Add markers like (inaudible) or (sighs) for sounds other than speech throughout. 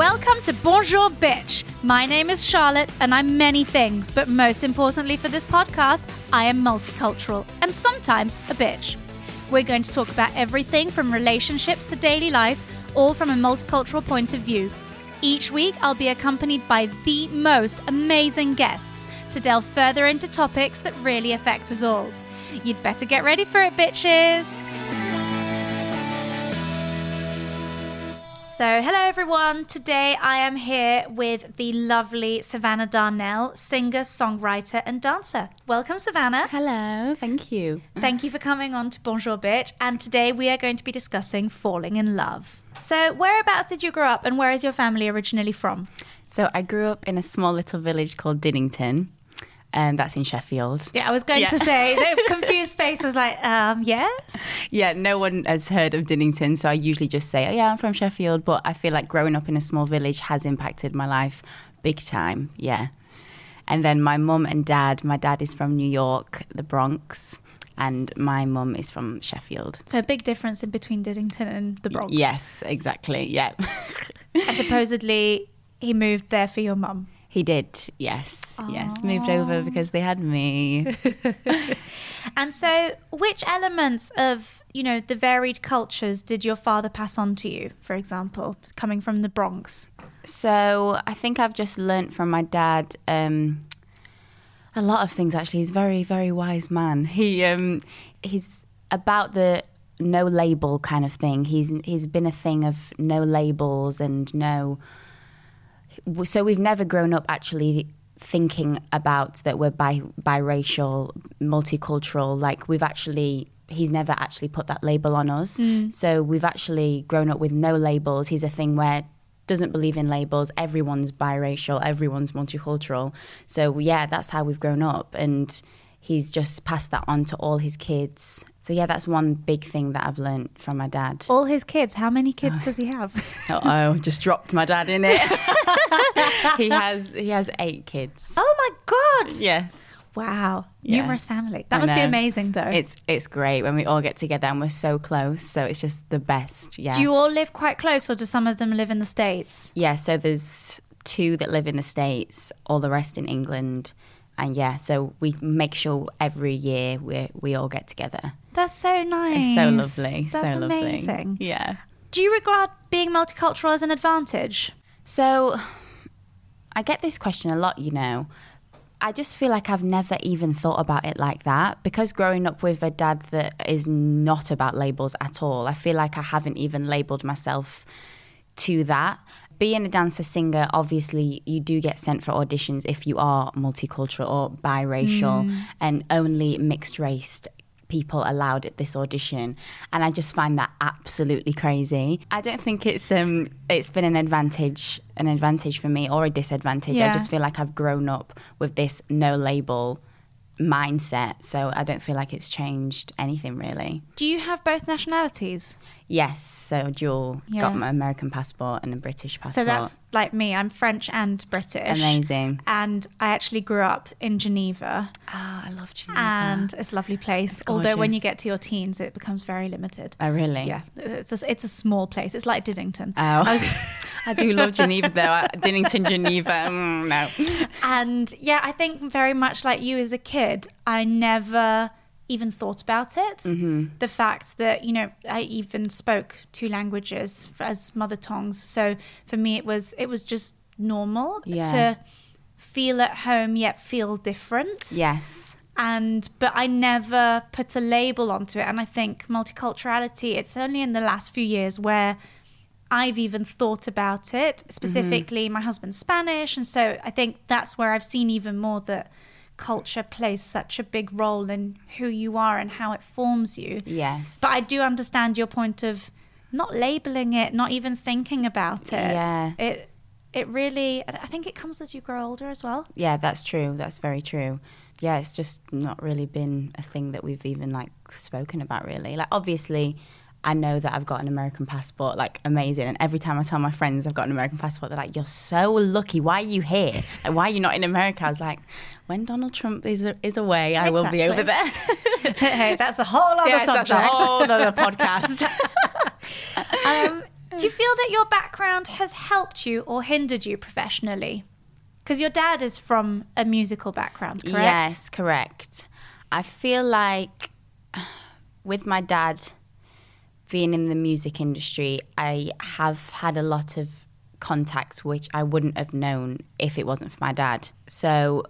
Welcome to Bonjour Bitch. My name is Charlotte and I'm many things, but most importantly for this podcast, I am multicultural and sometimes a bitch. We're going to talk about everything from relationships to daily life, all from a multicultural point of view. Each week, I'll be accompanied by the most amazing guests to delve further into topics that really affect us all. You'd better get ready for it, bitches! So, hello everyone. Today I am here with the lovely Savannah Darnell, singer, songwriter, and dancer. Welcome, Savannah. Hello, thank you. Thank you for coming on to Bonjour Bitch. And today we are going to be discussing falling in love. So, whereabouts did you grow up and where is your family originally from? So I grew up in a small little village called Dinnington, and that's in Sheffield. Yeah, I was going Yeah. to say, the (laughs) confused face was like, um, yes? Yeah, no one has heard of Dinnington, so I usually just say, oh, yeah, I'm from Sheffield. But I feel like growing up in a small village has impacted my life big time. Yeah. And then my mum and dad, my dad is from New York, the Bronx, and my mum is from Sheffield. So, a big difference in between Dinnington and the Bronx. Yes, exactly. Yeah. And supposedly he moved there for your mum. He did. Yes. Yes. Moved over because they had me. (laughs) And so, which elements of, you know, the varied cultures did your father pass on to you, for example, coming from the Bronx? So I think I've just learnt from my dad um, a lot of things. Actually, he's a very, very wise man. He um, he's about the no label kind of thing. He's he's been a thing of no labels and no. So we've never grown up actually thinking about that we're bi biracial, multicultural. Like we've actually. He's never actually put that label on us. Mm. So we've actually grown up with no labels. He's a thing where doesn't believe in labels. Everyone's biracial, everyone's multicultural. So yeah, that's how we've grown up, and he's just passed that on to all his kids. So yeah, that's one big thing that I've learned from my dad. All his kids, how many kids oh. does he have? (laughs) oh, just dropped my dad in it. (laughs) he has he has eight kids. oh my God! Yes. Wow. Yeah. Numerous family. That I must be amazing, though. It's it's great when we all get together and we're so close. So it's just the best. Yeah. do you all live quite close, or do some of them live in the States? Yeah, so there's two that live in the States, all the rest in England. And yeah, so we make sure every year we we all get together. That's so nice. It's so lovely. That's so lovely. amazing. Yeah. Do you regard being multicultural as an advantage? So I get this question a lot, you know. I just feel like I've never even thought about it like that because growing up with a dad that is not about labels at all, I feel like I haven't even labeled myself to that. Being a dancer singer, obviously, you do get sent for auditions if you are multicultural or biracial and only mixed race people allowed at this audition. And i just find that absolutely crazy. I don't think it's um it's been an advantage an advantage for me or a disadvantage. Yeah. i just feel like i've grown up with this no label mindset so i don't feel like it's changed anything really Do you have both nationalities? yes so dual Yeah. got my american passport and a british passport. So that's like me. I'm French and British. amazing And I actually grew up in Geneva, ah i love Geneva. and it's a lovely place. Although when you get to your teens, it becomes very limited. oh really Yeah, it's a, it's a small place. It's like Dinnington. oh (laughs) (laughs) i do love geneva though dinnington geneva mm, no And yeah, I think very much like you as a kid, I never even thought about it. Mm-hmm. The fact that, you know, I even spoke two languages as mother tongues. So for me, it was, it was just normal Yeah. to feel at home yet feel different. yes And, but I never put a label onto it. And I think multiculturality, it's only in the last few years where I've even thought about it. Mm-hmm. Specifically, my husband's Spanish. And so I think that's where I've seen even more that culture plays such a big role in who you are and how it forms you. yes But I do understand your point of not labeling it, not even thinking about it. Yeah. It it really I think it comes as you grow older as well. Yeah, that's true. That's very true. Yeah, it's just not really been a thing that we've even like spoken about really. Like obviously I know that I've got an American passport, like amazing. And every time I tell my friends I've got an American passport, they're like, "You're so lucky. Why are you here? Like, why are you not in America?" I was like, "When Donald Trump is is away, I will be over there." hey, (laughs) that's a whole other yes, subject. that's a whole other podcast. (laughs) um, Do you feel that your background has helped you or hindered you professionally? Because your dad is from a musical background, correct? Yes, correct. I feel like (sighs) with my dad being in the music industry, I have had a lot of contacts which I wouldn't have known if it wasn't for my dad. So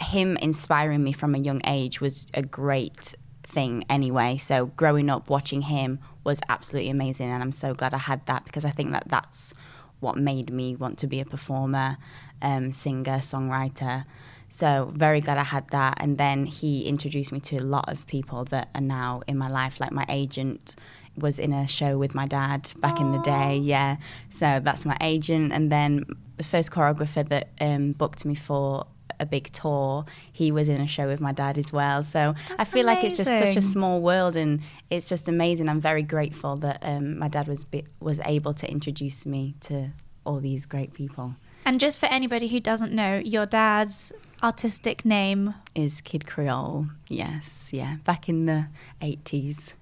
him inspiring me from a young age was a great thing anyway. So growing up watching him was absolutely amazing and I'm so glad I had that because I think that that's what made me want to be a performer, um, singer, songwriter. So very glad I had that. And then he introduced me to a lot of people that are now in my life, like my agent was in a show with my dad back Aww. in the day. Yeah, so that's my agent. And then the first choreographer that um, booked me for a big tour, he was in a show with my dad as well. So that's I feel amazing. like it's just such a small world, and it's just amazing. I'm very grateful that um, my dad was was able to introduce me to all these great people. And just for anybody who doesn't know, your dad's artistic name is Kid Creole. Yes, yeah, back in the 80s.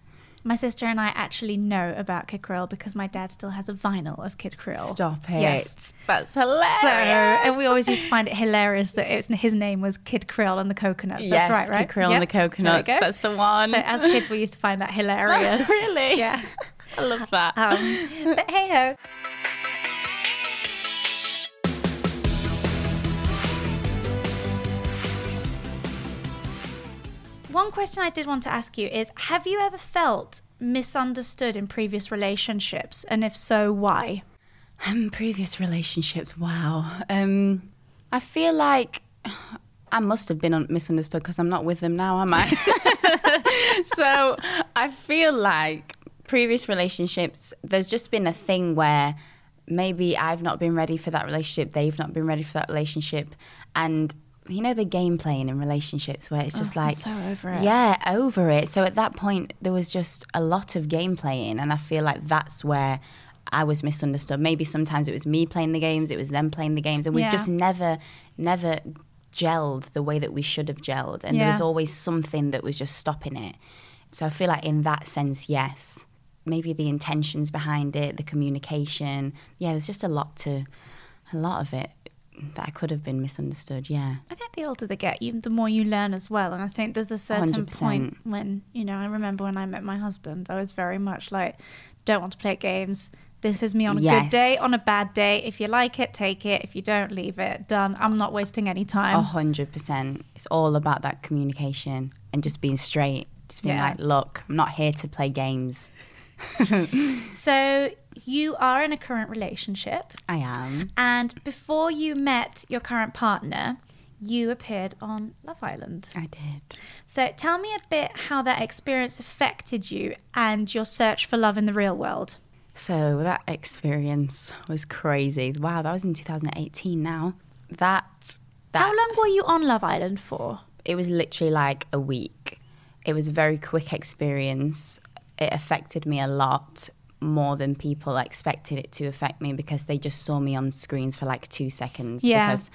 My sister and I actually know about Kid Creole because my dad still has a vinyl of Kid Creole. Stop it. Yes. That's hilarious. So, and we always used to find it hilarious that it was, his name was Kid Creole and the Coconuts. That's yes, right, right? Kid Creole yep. and the Coconuts. That's the one. So as kids, we used to find that (laughs) hilarious. really? Yeah. (laughs) I love that. Um, but hey ho. One question I did want to ask you is Have you ever felt misunderstood in previous relationships? And if so, why? Um, previous relationships, wow. Um, I feel like I must have been misunderstood because I'm not with them now, am I? (laughs) so I feel like previous relationships, there's just been a thing where maybe I've not been ready for that relationship, they've not been ready for that relationship. And you know the game playing in relationships where it's oh, just oh, like so over it. Yeah, over it. So at that point there was just a lot of game playing and I feel like that's where I was misunderstood. Maybe sometimes it was me playing the games, it was them playing the games and we Yeah. just never never gelled the way that we should have gelled and there was always something that was just stopping it. So I feel like in that sense, yes. Maybe the intentions behind it, the communication. Yeah, there's just a lot to a lot of it that I could have been misunderstood. Yeah. I think the older they get, you, the more you learn as well. And I think there's a certain 100%. point when, you know, I remember when I met my husband, I was very much like, don't want to play games. This is me on a good day, on a bad day. If you like it, take it. If you don't, leave it. Done. I'm not wasting any time. A hundred percent. It's all about that communication and just being straight. Just being Yeah. like, look, I'm not here to play games. (laughs) So you are in a current relationship. I am. And before you met your current partner, you appeared on Love Island. I did. So tell me a bit how that experience affected you and your search for love in the real world. So that experience was crazy. Wow, that was in 2018 now. That, that How long were you on Love Island for? it was literally like a week. It was a very quick experience. It affected me a lot more than people expected it to affect me because they just saw me on screens for like two seconds. Yeah. Because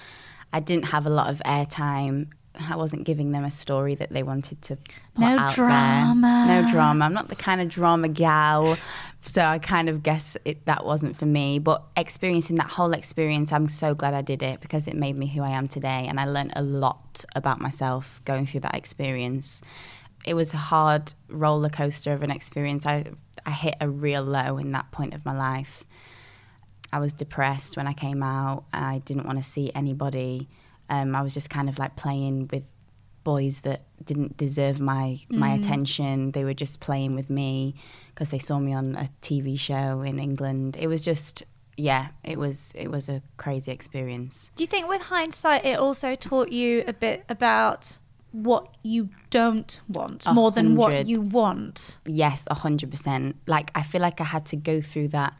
I didn't have a lot of airtime. I wasn't giving them a story that they wanted to put No drama. There. No drama. I'm not the kind of drama gal. So I kind of guess it, that wasn't for me. But experiencing that whole experience, I'm so glad I did it because it made me who I am today. And I learned a lot about myself going through that experience. It was a hard roller coaster of an experience. I, I hit a real low in that point of my life. I was depressed when I came out. I didn't want to see anybody. Um, I was just kind of like playing with boys that didn't deserve my my attention. They were just playing with me because they saw me on a TV show in England. It was just yeah, it was it was a crazy experience. Do you think with hindsight it also taught you a bit about what you don't want more than what you want? Yes, a hundred percent. Like I feel like I had to go through that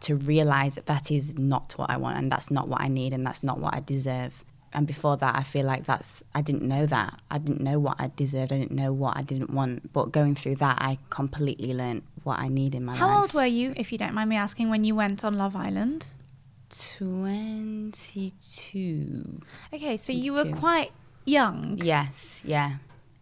to realize that that is not what I want and that's not what I need and that's not what I deserve. And before that, I feel like that's I didn't know that. I didn't know what I deserved. I didn't know what I didn't want. But going through that, I completely learned what I need in my How life. How old were you, if you don't mind me asking, when you went on Love Island? Twenty-two. Okay, so you were quite young. Yes. Yeah.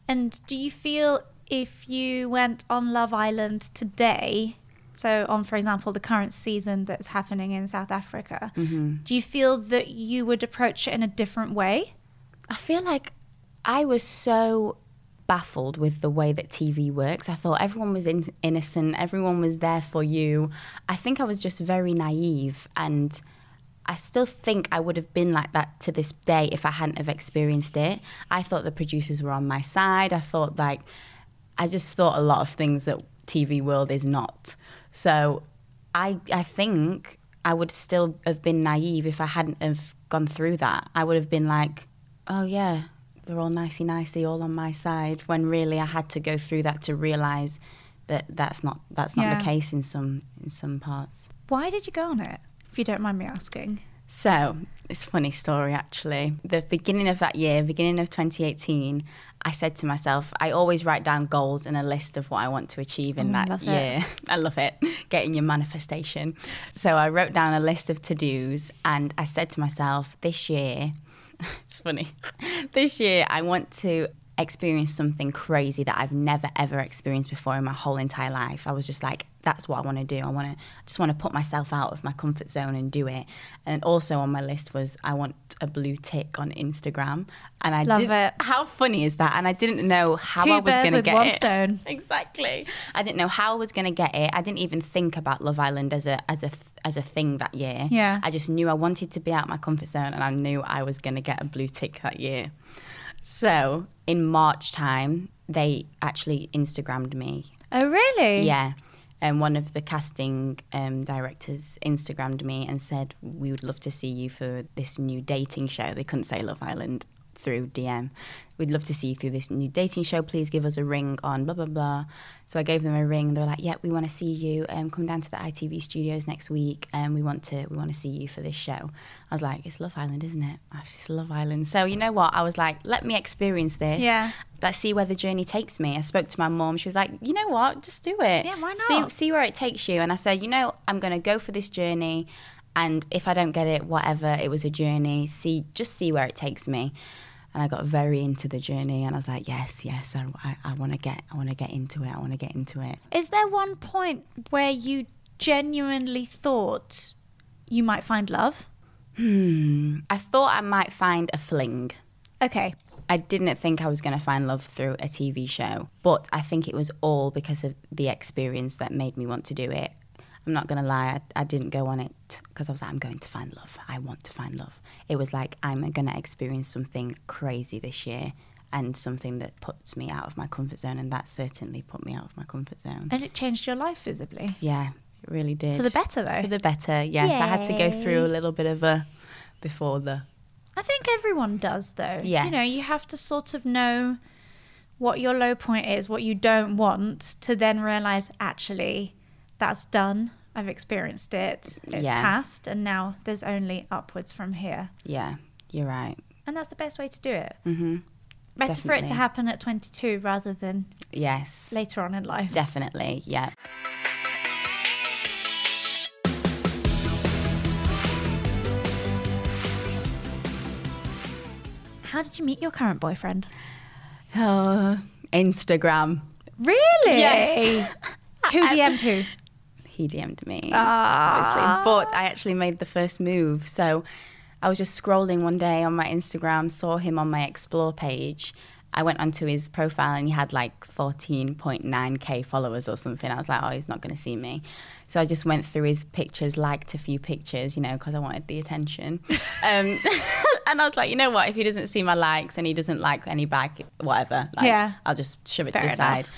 And do you feel if you went on Love Island today so on, for example, the current season that's happening in South Africa, Mm-hmm. do you feel that you would approach it in a different way? I feel like I was so baffled with the way that TV works. I thought everyone was in- innocent, everyone was there for you. I think I was just very naive and I still think I would have been like that to this day if I hadn't have experienced it. I thought the producers were on my side. I thought like I just thought a lot of things that TV world is not. So I I think I would still have been naive if I hadn't have gone through that. I would have been like, oh yeah, they're all nicey nicey, all on my side. When really I had to go through that to realize that that's not that's not Yeah. the case in some in some parts. Why did you go on it? If you don't mind me asking. So it's a funny story actually. The beginning of that year, beginning of 2018, I said to myself, I always write down goals and a list of what I want to achieve in Oh, that year. (laughs) I love it, getting your manifestation. So I wrote down a list of to dos and I said to myself, this year, (laughs) it's funny, (laughs) this year I want to experience something crazy that I've never ever experienced before in my whole entire life. I was just like, that's what I want to do. I want to just want to put myself out of my comfort zone and do it. And also on my list was I want a blue tick on Instagram. And I Love did, it. How funny is that? And I didn't know how Two I was going to get one it. stone. (laughs) exactly. I didn't know how I was going to get it. I didn't even think about Love Island as a as a as a thing that year. Yeah. I just knew I wanted to be out of my comfort zone, and I knew I was going to get a blue tick that year. So in March time, they actually Instagrammed me. Oh, really? Yeah. And one of the casting um, directors Instagrammed me and said, We would love to see you for this new dating show. They couldn't say Love Island through DM. We'd love to see you through this new dating show. Please give us a ring on blah, blah, blah. So I gave them a ring. They were like, Yeah, we want to see you. Um, come down to the ITV studios next week and we want to we want to see you for this show. I was like, It's Love Island, isn't it? Oh, It's Love Island. So you know what? I was like, Let me experience this Yeah. let's see where the journey takes me. I spoke to my mom. She was like, you know what, just do it. Yeah, why See, not? see where it takes you. And I said, you know, I'm going to go for this journey. And if I don't get it, whatever, it was a journey. See, just see where it takes me. And I got very into the journey, and I was like, yes, yes, I, I, I want to get, I want to get into it. I want to get into it. Is there one point where you genuinely thought you might find love? Hmm. I thought I might find a fling. Okay. I didn't think I was going to find love through a TV show, but I think it was all because of the experience that made me want to do it. I'm not going to lie, I, I didn't go on it because I was like, I'm going to find love. I want to find love. It was like, I'm going to experience something crazy this year and something that puts me out of my comfort zone, and that certainly put me out of my comfort zone. And it changed your life visibly. Yeah, it really did. For the better, though. For the better, yes. I had to go through a little bit of a before the. I think everyone does, though. You know, you have to sort of know what your low point is, what you don't want, to then realize actually that's done. I've experienced it. It's Yeah. passed, and now there's only upwards from here. Yeah, you're right. And that's the best way to do it. hmm Better for it to happen at 22 rather than Yes. later on in life. Definitely, yeah. How did you meet your current boyfriend? Oh, Instagram. Really? Yes. (laughs) Who DM'd who? He DM'd me, Ah. obviously. But I actually made the first move. So I was just scrolling one day on my Instagram, saw him on my explore page. I went onto his profile and he had like 14.9k followers or something. I was like, oh, he's not going to see me. So I just went through his pictures, liked a few pictures, you know, because I wanted the attention. (laughs) um, (laughs) and I was like, you know what? If he doesn't see my likes and he doesn't like any bag, whatever, like, Yeah. I'll just shove it Fair to the enough. side.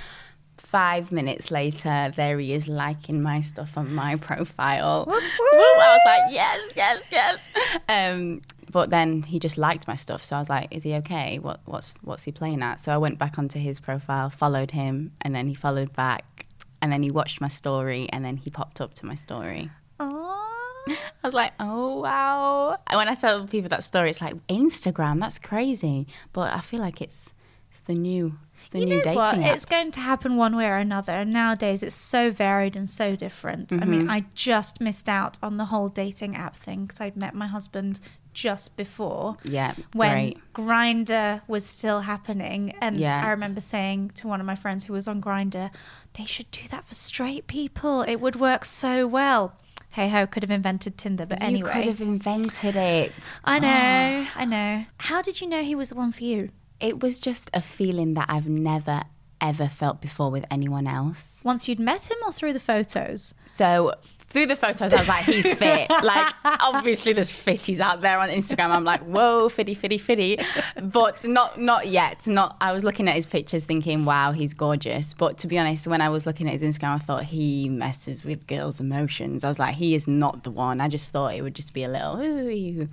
Five minutes later, there he is liking my stuff on my profile. Woo, (laughs) I was like, yes, yes, yes. Um, but then he just liked my stuff, so I was like, is he okay? What, what's what's he playing at? So I went back onto his profile, followed him, and then he followed back, and then he watched my story, and then he popped up to my story. (laughs) I was like, oh wow. And when I tell people that story, it's like Instagram. That's crazy. But I feel like it's it's the new it's the you new know dating what? app. It's going to happen one way or another. And nowadays, it's so varied and so different. I Mm-hmm. mean, I just missed out on the whole dating app thing because I'd met my husband just before. Yeah, When. Grindr was still happening. And Yeah. I remember saying to one of my friends who was on Grindr, they should do that for straight people. It would work so well. Hey ho, could have invented Tinder, but You anyway. could have invented it. I know, I know. How did you know he was the one for you? It was just a feeling that I've never ever felt before with anyone else. Once you'd met him or through the photos? So through the photos, I was like, he's fit. (laughs) like, obviously, there's fitties out there on Instagram. I'm like, whoa, fitty, fitty, fitty. But not, not yet. Not. I was looking at his pictures, thinking, wow, he's gorgeous. But to be honest, when I was looking at his Instagram, I thought he messes with girls' emotions. I was like, he is not the one. I just thought it would just be a little. Ooh.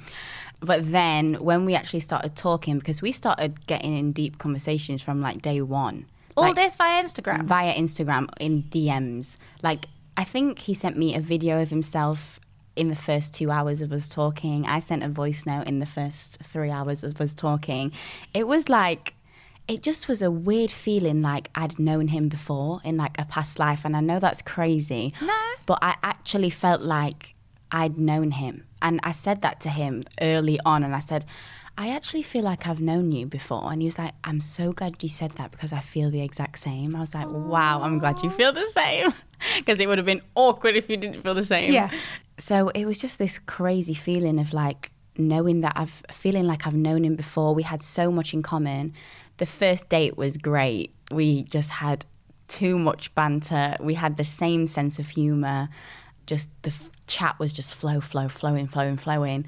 But then when we actually started talking, because we started getting in deep conversations from like day one. All Like, this via Instagram. via Instagram in DMs. Like, I think he sent me a video of himself in the first two hours of us talking. I sent a voice note in the first three hours of us talking. It was like, it just was a weird feeling like I'd known him before in like a past life. And I know that's crazy. No. But I actually felt like I'd known him. And I said that to him early on. And I said, I actually feel like I've known you before. And he was like, I'm so glad you said that because I feel the exact same. I was like, wow, I'm glad you feel the same. (laughs) Because it would have been awkward if you didn't feel the same. Yeah. So it was just this crazy feeling of like knowing that I've feeling like I've known him before. We had so much in common. The first date was great. We just had too much banter. We had the same sense of humor. Just the f- chat was just flow, flow, flowing, flowing, flowing.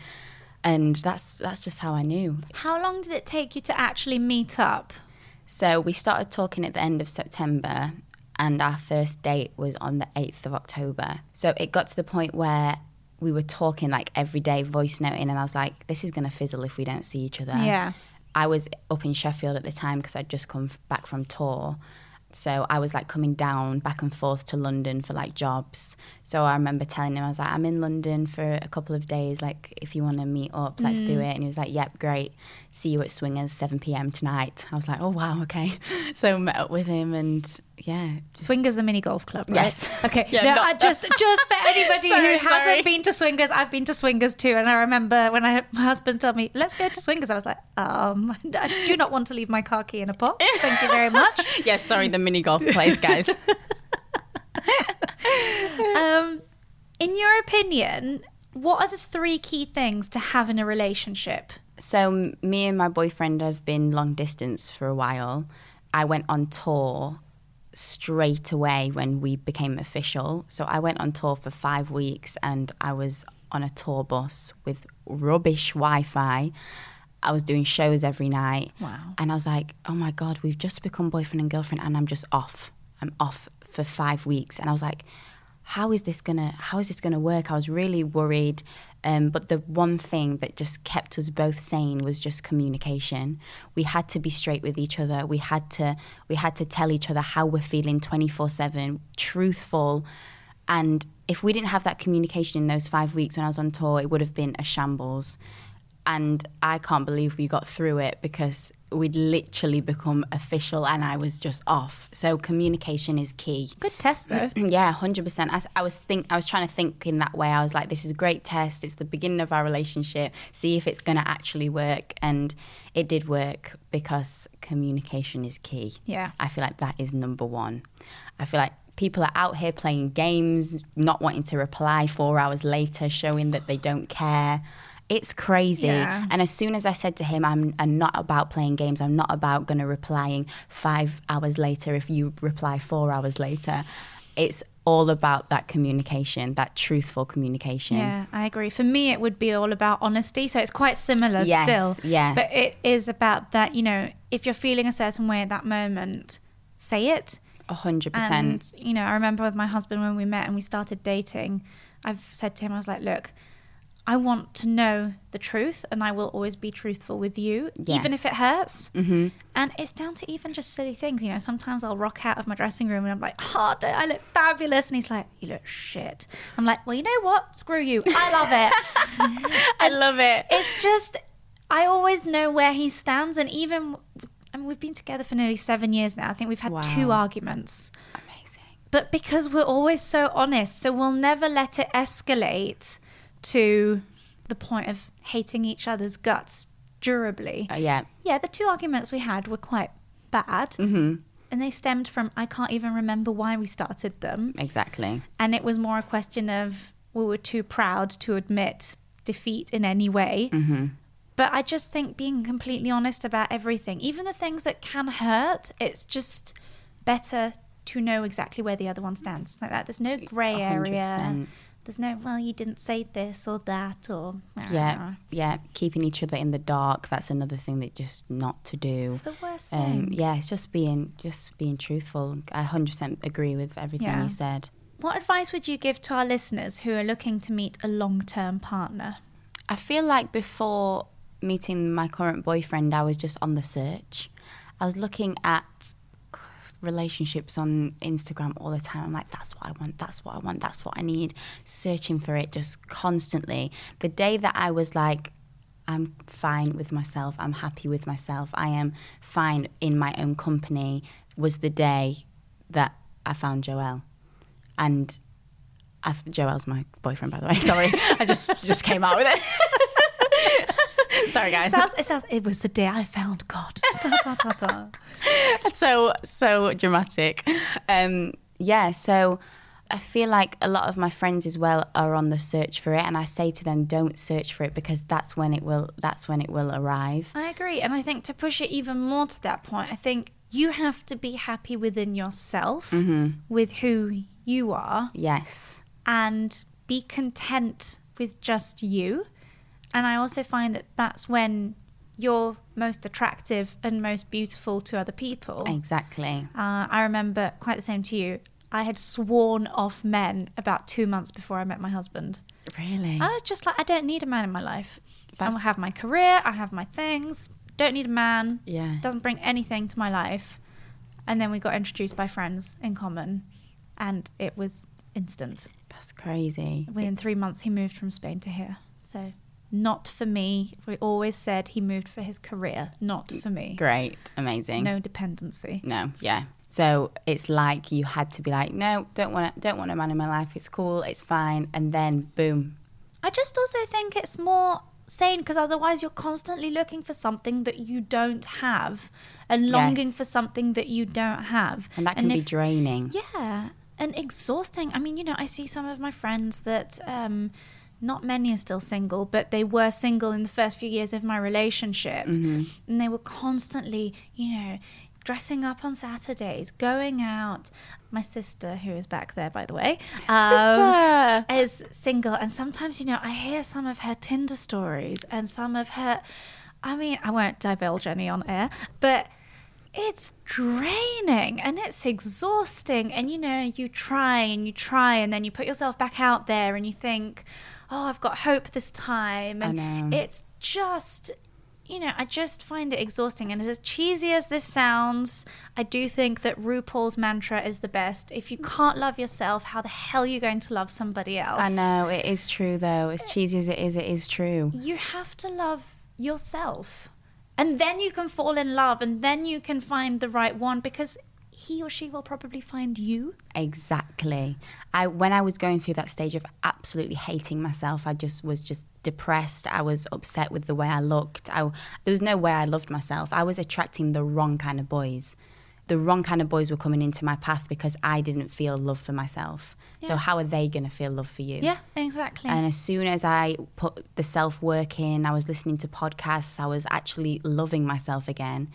And that's that's just how I knew. How long did it take you to actually meet up? So we started talking at the end of September, and our first date was on the 8th of October. So it got to the point where we were talking like every day, voice noting, and I was like, this is going to fizzle if we don't see each other. Yeah. I was up in Sheffield at the time because I'd just come f- back from tour. So I was like coming down back and forth to London for like jobs. So I remember telling him, I was like, I'm in London for a couple of days. Like, if you want to meet up, let's do mm. it. And he was like, Yep, great. See you at Swingers, 7 p.m. tonight. I was like, Oh, wow, okay. (laughs) So I met up with him and yeah. Swingers, the mini golf club, right? Yes. (laughs) Okay. Yeah, no, I just just for (laughs) anybody Sorry, who hasn't sorry. been to Swingers, I've been to Swingers too, and I remember when I my husband told me, "Let's go to Swingers," I was like, "Um, (laughs) I do not want to leave my car key in a box. Thank you very much." yes, sorry, the mini golf place, guys. Um, in your opinion, what are the three key things to have in a relationship? So me and my boyfriend have been long distance for a while. I went on tour straight away when we became official. So I went on tour for five weeks and I was on a tour bus with rubbish Wi-Fi. I was doing shows every night. Wow. And I was like, oh my God, we've just become boyfriend and girlfriend and I'm just off. I'm off for five weeks. And I was like, how is this gonna how is this gonna work? I was really worried. Um, but the one thing that just kept us both sane was just communication. We had to be straight with each other. We had to we had to tell each other how we're feeling 24/7, truthful. And if we didn't have that communication in those 5 weeks when I was on tour, it would have been a shambles and I can't believe we got through it because we'd literally become official and I was just off. So communication is key. Good test though. (clears throat) Yeah, hundred percent. I, I was think I was trying to think in that way. I was like, this is a great test. It's the beginning of our relationship. See if it's going to actually work, and it did work because communication is key. Yeah. I feel like that is number one. I feel like people are out here playing games, not wanting to reply four hours later, showing that they don't care. It's crazy. Yeah. And as soon as I said to him, I'm, I'm not about playing games, I'm not about going to replying five hours later if you reply four hours later. It's all about that communication, that truthful communication. Yeah, I agree. For me, it would be all about honesty. So it's quite similar Yes, still. yeah. But it is about that, you know, if you're feeling a certain way at that moment, say it. A hundred percent. And, you know, I remember with my husband when we met and we started dating, I've said to him, I was like, look, I want to know the truth and I will always be truthful with you, even if it hurts. Mm-hmm. And it's down to even just silly things. You know, sometimes I'll rock out of my dressing room and I'm like, oh, don't I look fabulous? And he's like, you look shit. I'm like, well, you know what? Screw you. I love it. (laughs) I love it. it's just, I always know where he stands. And even, I mean, we've been together for nearly seven years now. I think we've had Wow. two arguments. Amazing. But because we're always so honest, so we'll never let it escalate to the point of hating each other's guts durably. Uh, yeah. Yeah, the two arguments we had were quite bad. hmm And they stemmed from, I can't even remember why we started them. Exactly. And it was more a question of we were too proud to admit defeat in any way. hmm But I just think being completely honest about everything, even the things that can hurt, it's just better to know exactly where the other one stands. Like that. There's no grey area. 100%. There's no, well, you didn't say this or that or. Yeah, yeah. Keeping each other in the dark. That's another thing that just not to do. It's the worst Um, thing. yeah, it's just being just being truthful. I hundred percent agree with everything Yeah. you said. What advice would you give to our listeners who are looking to meet a long term partner? I feel like before meeting my current boyfriend, I was just on the search. I was looking at relationships on Instagram all the time. I'm like, that's what I want, that's what I want, that's what I need. Searching for it just constantly. The day that I was like, I'm fine with myself, I'm happy with myself, I am fine in my own company, was the day that I found Joel. And I've, Joel's my boyfriend, by the way. Sorry, (laughs) I just just came out with it. Sorry, guys. It sounds, it sounds, it was the day I found God. (laughs) Da, da, da, da. so so dramatic. Um, yeah, so I feel like a lot of my friends as well are on the search for it, and I say to them, don't search for it because that's when it will. That's when it will arrive. I agree. And I think to push it even more to that point, I think you have to be happy within yourself with who you are Yes. and be content with just you. And I also find that that's when you're most attractive and most beautiful to other people. Exactly. Uh, I remember quite the same to you. I had sworn off men about two months before I met my husband. Really. I was just like, I don't need a man in my life. I That's- have my career, I have my things. Don't need a man. Yeah. Doesn't bring anything to my life. And then we got introduced by friends in common, and it was instant. That's crazy. Within three months, he moved from Spain to here. So, not for me. We always said he moved for his career, not for me. Great. Amazing. No dependency. No, yeah. So it's like you had to be like, no, don't want don't want a man in my life. It's cool, it's fine, and then boom. I just also think it's more sane because otherwise you're constantly looking for something that you don't have and longing Yes. for something that you don't have. And that can be if- draining. Yeah, and exhausting. I mean, you know, I see some of my friends that um, not many are still single, but they were single in the first few years of my relationship, Mm-hmm. and they were constantly, you know. Dressing up on Saturdays, going out. My sister, who is back there, by the way, (laughs) um, is single, and sometimes, you know, I hear some of her Tinder stories and some of her. I mean, I won't divulge any on air, but it's draining and it's exhausting. And you know, you try and you try, and then you put yourself back out there and you think, oh, I've got hope this time. I And know. it's just, you know, I just find it exhausting. And as cheesy as this sounds, I do think that RuPaul's mantra is the best. If you can't love yourself, how the hell are you going to love somebody else? I know it is true though. As cheesy as it is, it is true. you have to love yourself and then you can fall in love and then you can find the right one because he or she will probably find you Exactly. I when I was going through that stage of absolutely hating myself, I just was just depressed. I was upset with the way I looked. I, there was no way I loved myself. I was attracting the wrong kind of boys. The wrong kind of boys were coming into my path because I didn't feel love for myself. So how are they going to feel love for you? yeah exactly And as soon as I put the self work in, I was listening to podcasts, I was actually loving myself again.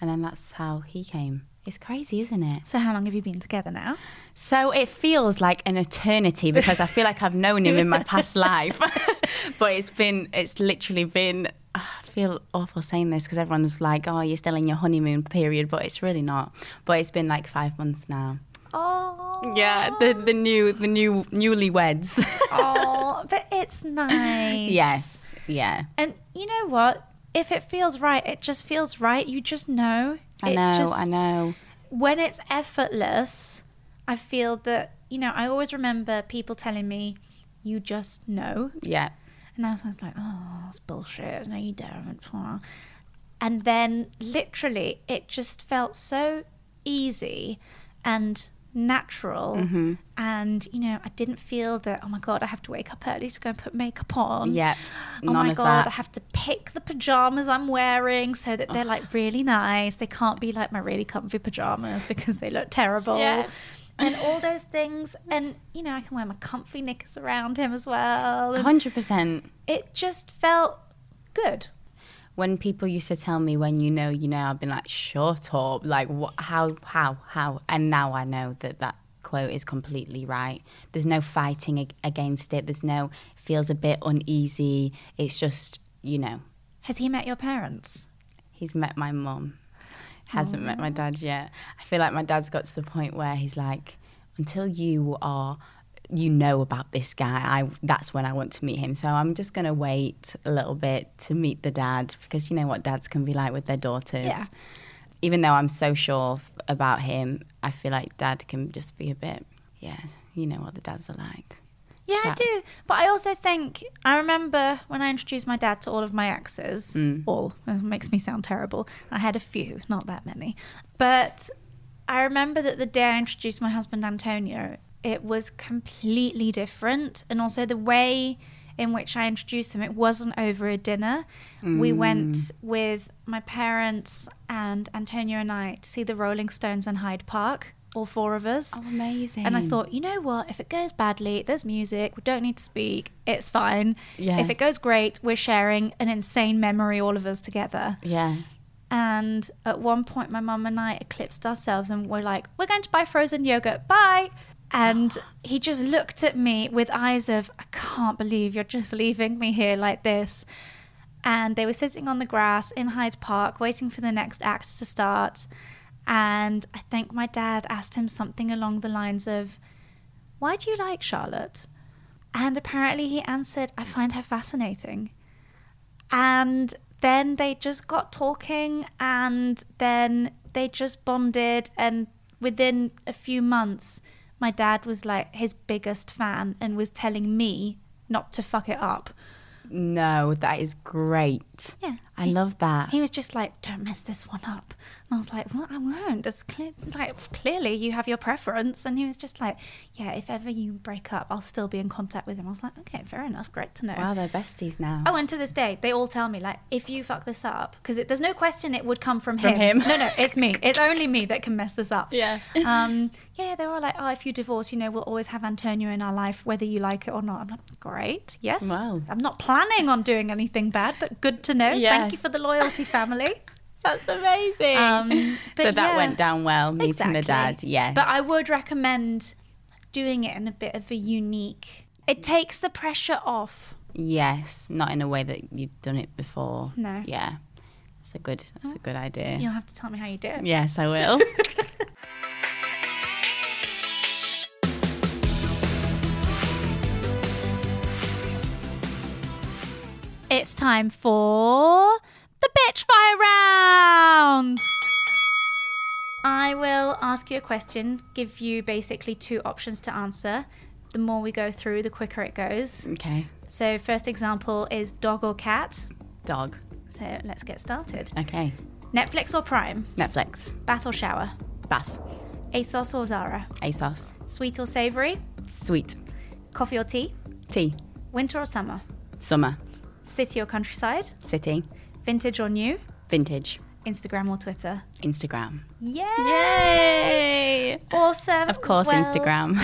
And then that's how he came. It's crazy, isn't it? so how long have you been together now So it feels like an eternity because I feel like I've known him in my past (laughs) life. (laughs) but it's been, it's literally been, ah, I feel awful saying this because everyone's like, oh, you're still in your honeymoon period, but it's really not. But it's been like five months now. oh Yeah, the, the new, the new, newlyweds. oh but it's (laughs) nice yes, yeah. and you know what if it feels right it just feels right you just know I know, I know. when it's effortless, I feel that, you know, I always remember people telling me, you just know. Yeah, And I was always like, oh, it's bullshit. No, you don't. And then literally, it just felt so easy. And natural. Mm-hmm. And, you know, I didn't feel that, oh my God, I have to wake up early to go and put makeup on. Yep, Oh my God, that. I have to pick the pajamas I'm wearing so that they're like really nice. They can't be like my really comfy pajamas (laughs) because they look terrible. Yes. And all those things. And, you know, I can wear my comfy knickers around him as well. Hundred percent. it just felt good. When people used to tell me, "When you know, you know," I've been like, "Shut up!" Like, what? How? How? How? And now I know that that quote is completely right. There's no fighting ag- against it. There's no feels a bit uneasy. It's just, you know, Has he met your parents? he's met my mum. Hasn't met my dad yet. I feel like my dad's got to the point where he's like, until you are, you know about this guy. I that's when I want to meet him. So I'm just gonna wait a little bit to meet the dad because you know what dads can be like with their daughters. Yeah. Even though I'm so sure f- about him, I feel like dad can just be a bit, yeah. You know what the dads are like. Yeah, I do. But I also think I remember when I introduced my dad to all of my exes. Mm. All it makes me sound terrible. I had a few, not that many. But I remember that the day I introduced my husband Antonio, it was completely different, and also the way in which I introduced him, it wasn't over a dinner. We mm. went with my parents and Antonio and I to see the Rolling Stones in Hyde Park. All four of us. Oh, amazing! And I thought, you know what? If it goes badly, there's music. We don't need to speak. It's fine. Yeah. If it goes great, we're sharing an insane memory, all of us together. yeah, And at one point, my mum and I eclipsed ourselves and we're like, we're going to buy frozen yogurt. Bye. And he just looked at me with eyes of, I can't believe you're just leaving me here like this. And they were sitting on the grass in Hyde Park waiting for the next act to start. And I think my dad asked him something along the lines of, Why do you like Charlotte? And apparently he answered, I find her fascinating. And then they just got talking and then they just bonded. And within a few months, my dad was like his biggest fan and was telling me not to fuck it up. no, that is great. Yeah. I love that. He was just like, "Don't mess this one up," and I was like, "Well, I won't." It's clear, like clearly you have your preference, and he was just like, "Yeah, if ever you break up, I'll still be in contact with him." I was like, "Okay, fair enough, great to know." Wow, they're besties now. Oh, and to this day, they all tell me like, if you fuck this up, because there's no question it would come from, From him. No, no, (laughs) it's me. It's only me that can mess this up. Yeah. (laughs) Um. Yeah, they were all like, oh, if you divorce, you know, we'll always have Antonio in our life, whether you like it or not. I'm like, great, yes. Wow. I'm not planning on doing anything bad, but good to know. Thank you for the loyalty, family. (laughs) That's amazing. Um, (laughs) so that yeah. went down well, meeting the dad. Yes. But I would recommend doing it in a bit of a unique. It takes the pressure off. Yes, not in a way that you've done it before. No. Yeah. That's a good that's a good idea. You'll have to tell me how you do it. Yes, I will. (laughs) It's time for the bitch fire round. I will ask you a question, give you basically two options to answer. The more we go through, the quicker it goes. okay. So, first example is dog or cat. Dog. So, let's get started. Okay. Netflix or Prime? Netflix. Bath or shower? Bath. ASOS or Zara? ASOS. Sweet or savory? Sweet. Coffee or tea? Tea. Winter or summer? Summer. City or countryside? City. Vintage or new? Vintage. Instagram or Twitter? Instagram. Yay! Yay! Awesome. Of course, Well- Instagram.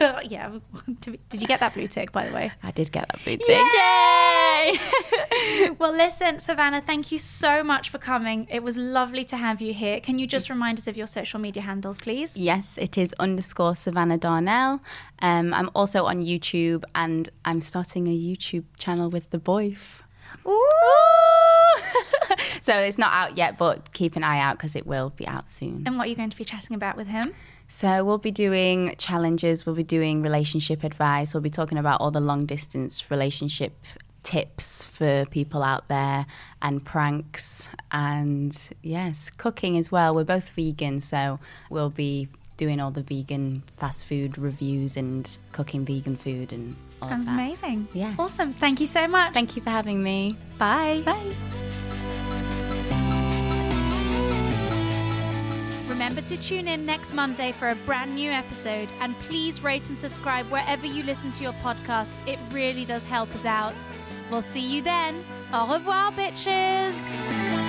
(laughs) yeah. Did you get that blue tick, by the way? I did get that blue tick. Yay! (laughs) Well, listen, Savannah, thank you so much for coming. It was lovely to have you here. Can you just remind us of your social media handles, please? Yes, it is underscore Savannah Darnell. Um, I'm also on YouTube and I'm starting a YouTube channel with the boyf. So it's not out yet, but keep an eye out because it will be out soon. And what are you going to be chatting about with him? So we'll be doing challenges, we'll be doing relationship advice, we'll be talking about all the long distance relationship tips for people out there and pranks and yes, cooking as well. We're both vegan, so we'll be doing all the vegan fast food reviews and cooking vegan food and all Sounds amazing. Yeah. Awesome. Thank you so much. Thank you for having me. Bye. Bye. Remember to tune in next Monday for a brand new episode and please rate and subscribe wherever you listen to your podcast. It really does help us out. We'll see you then. Au revoir, bitches.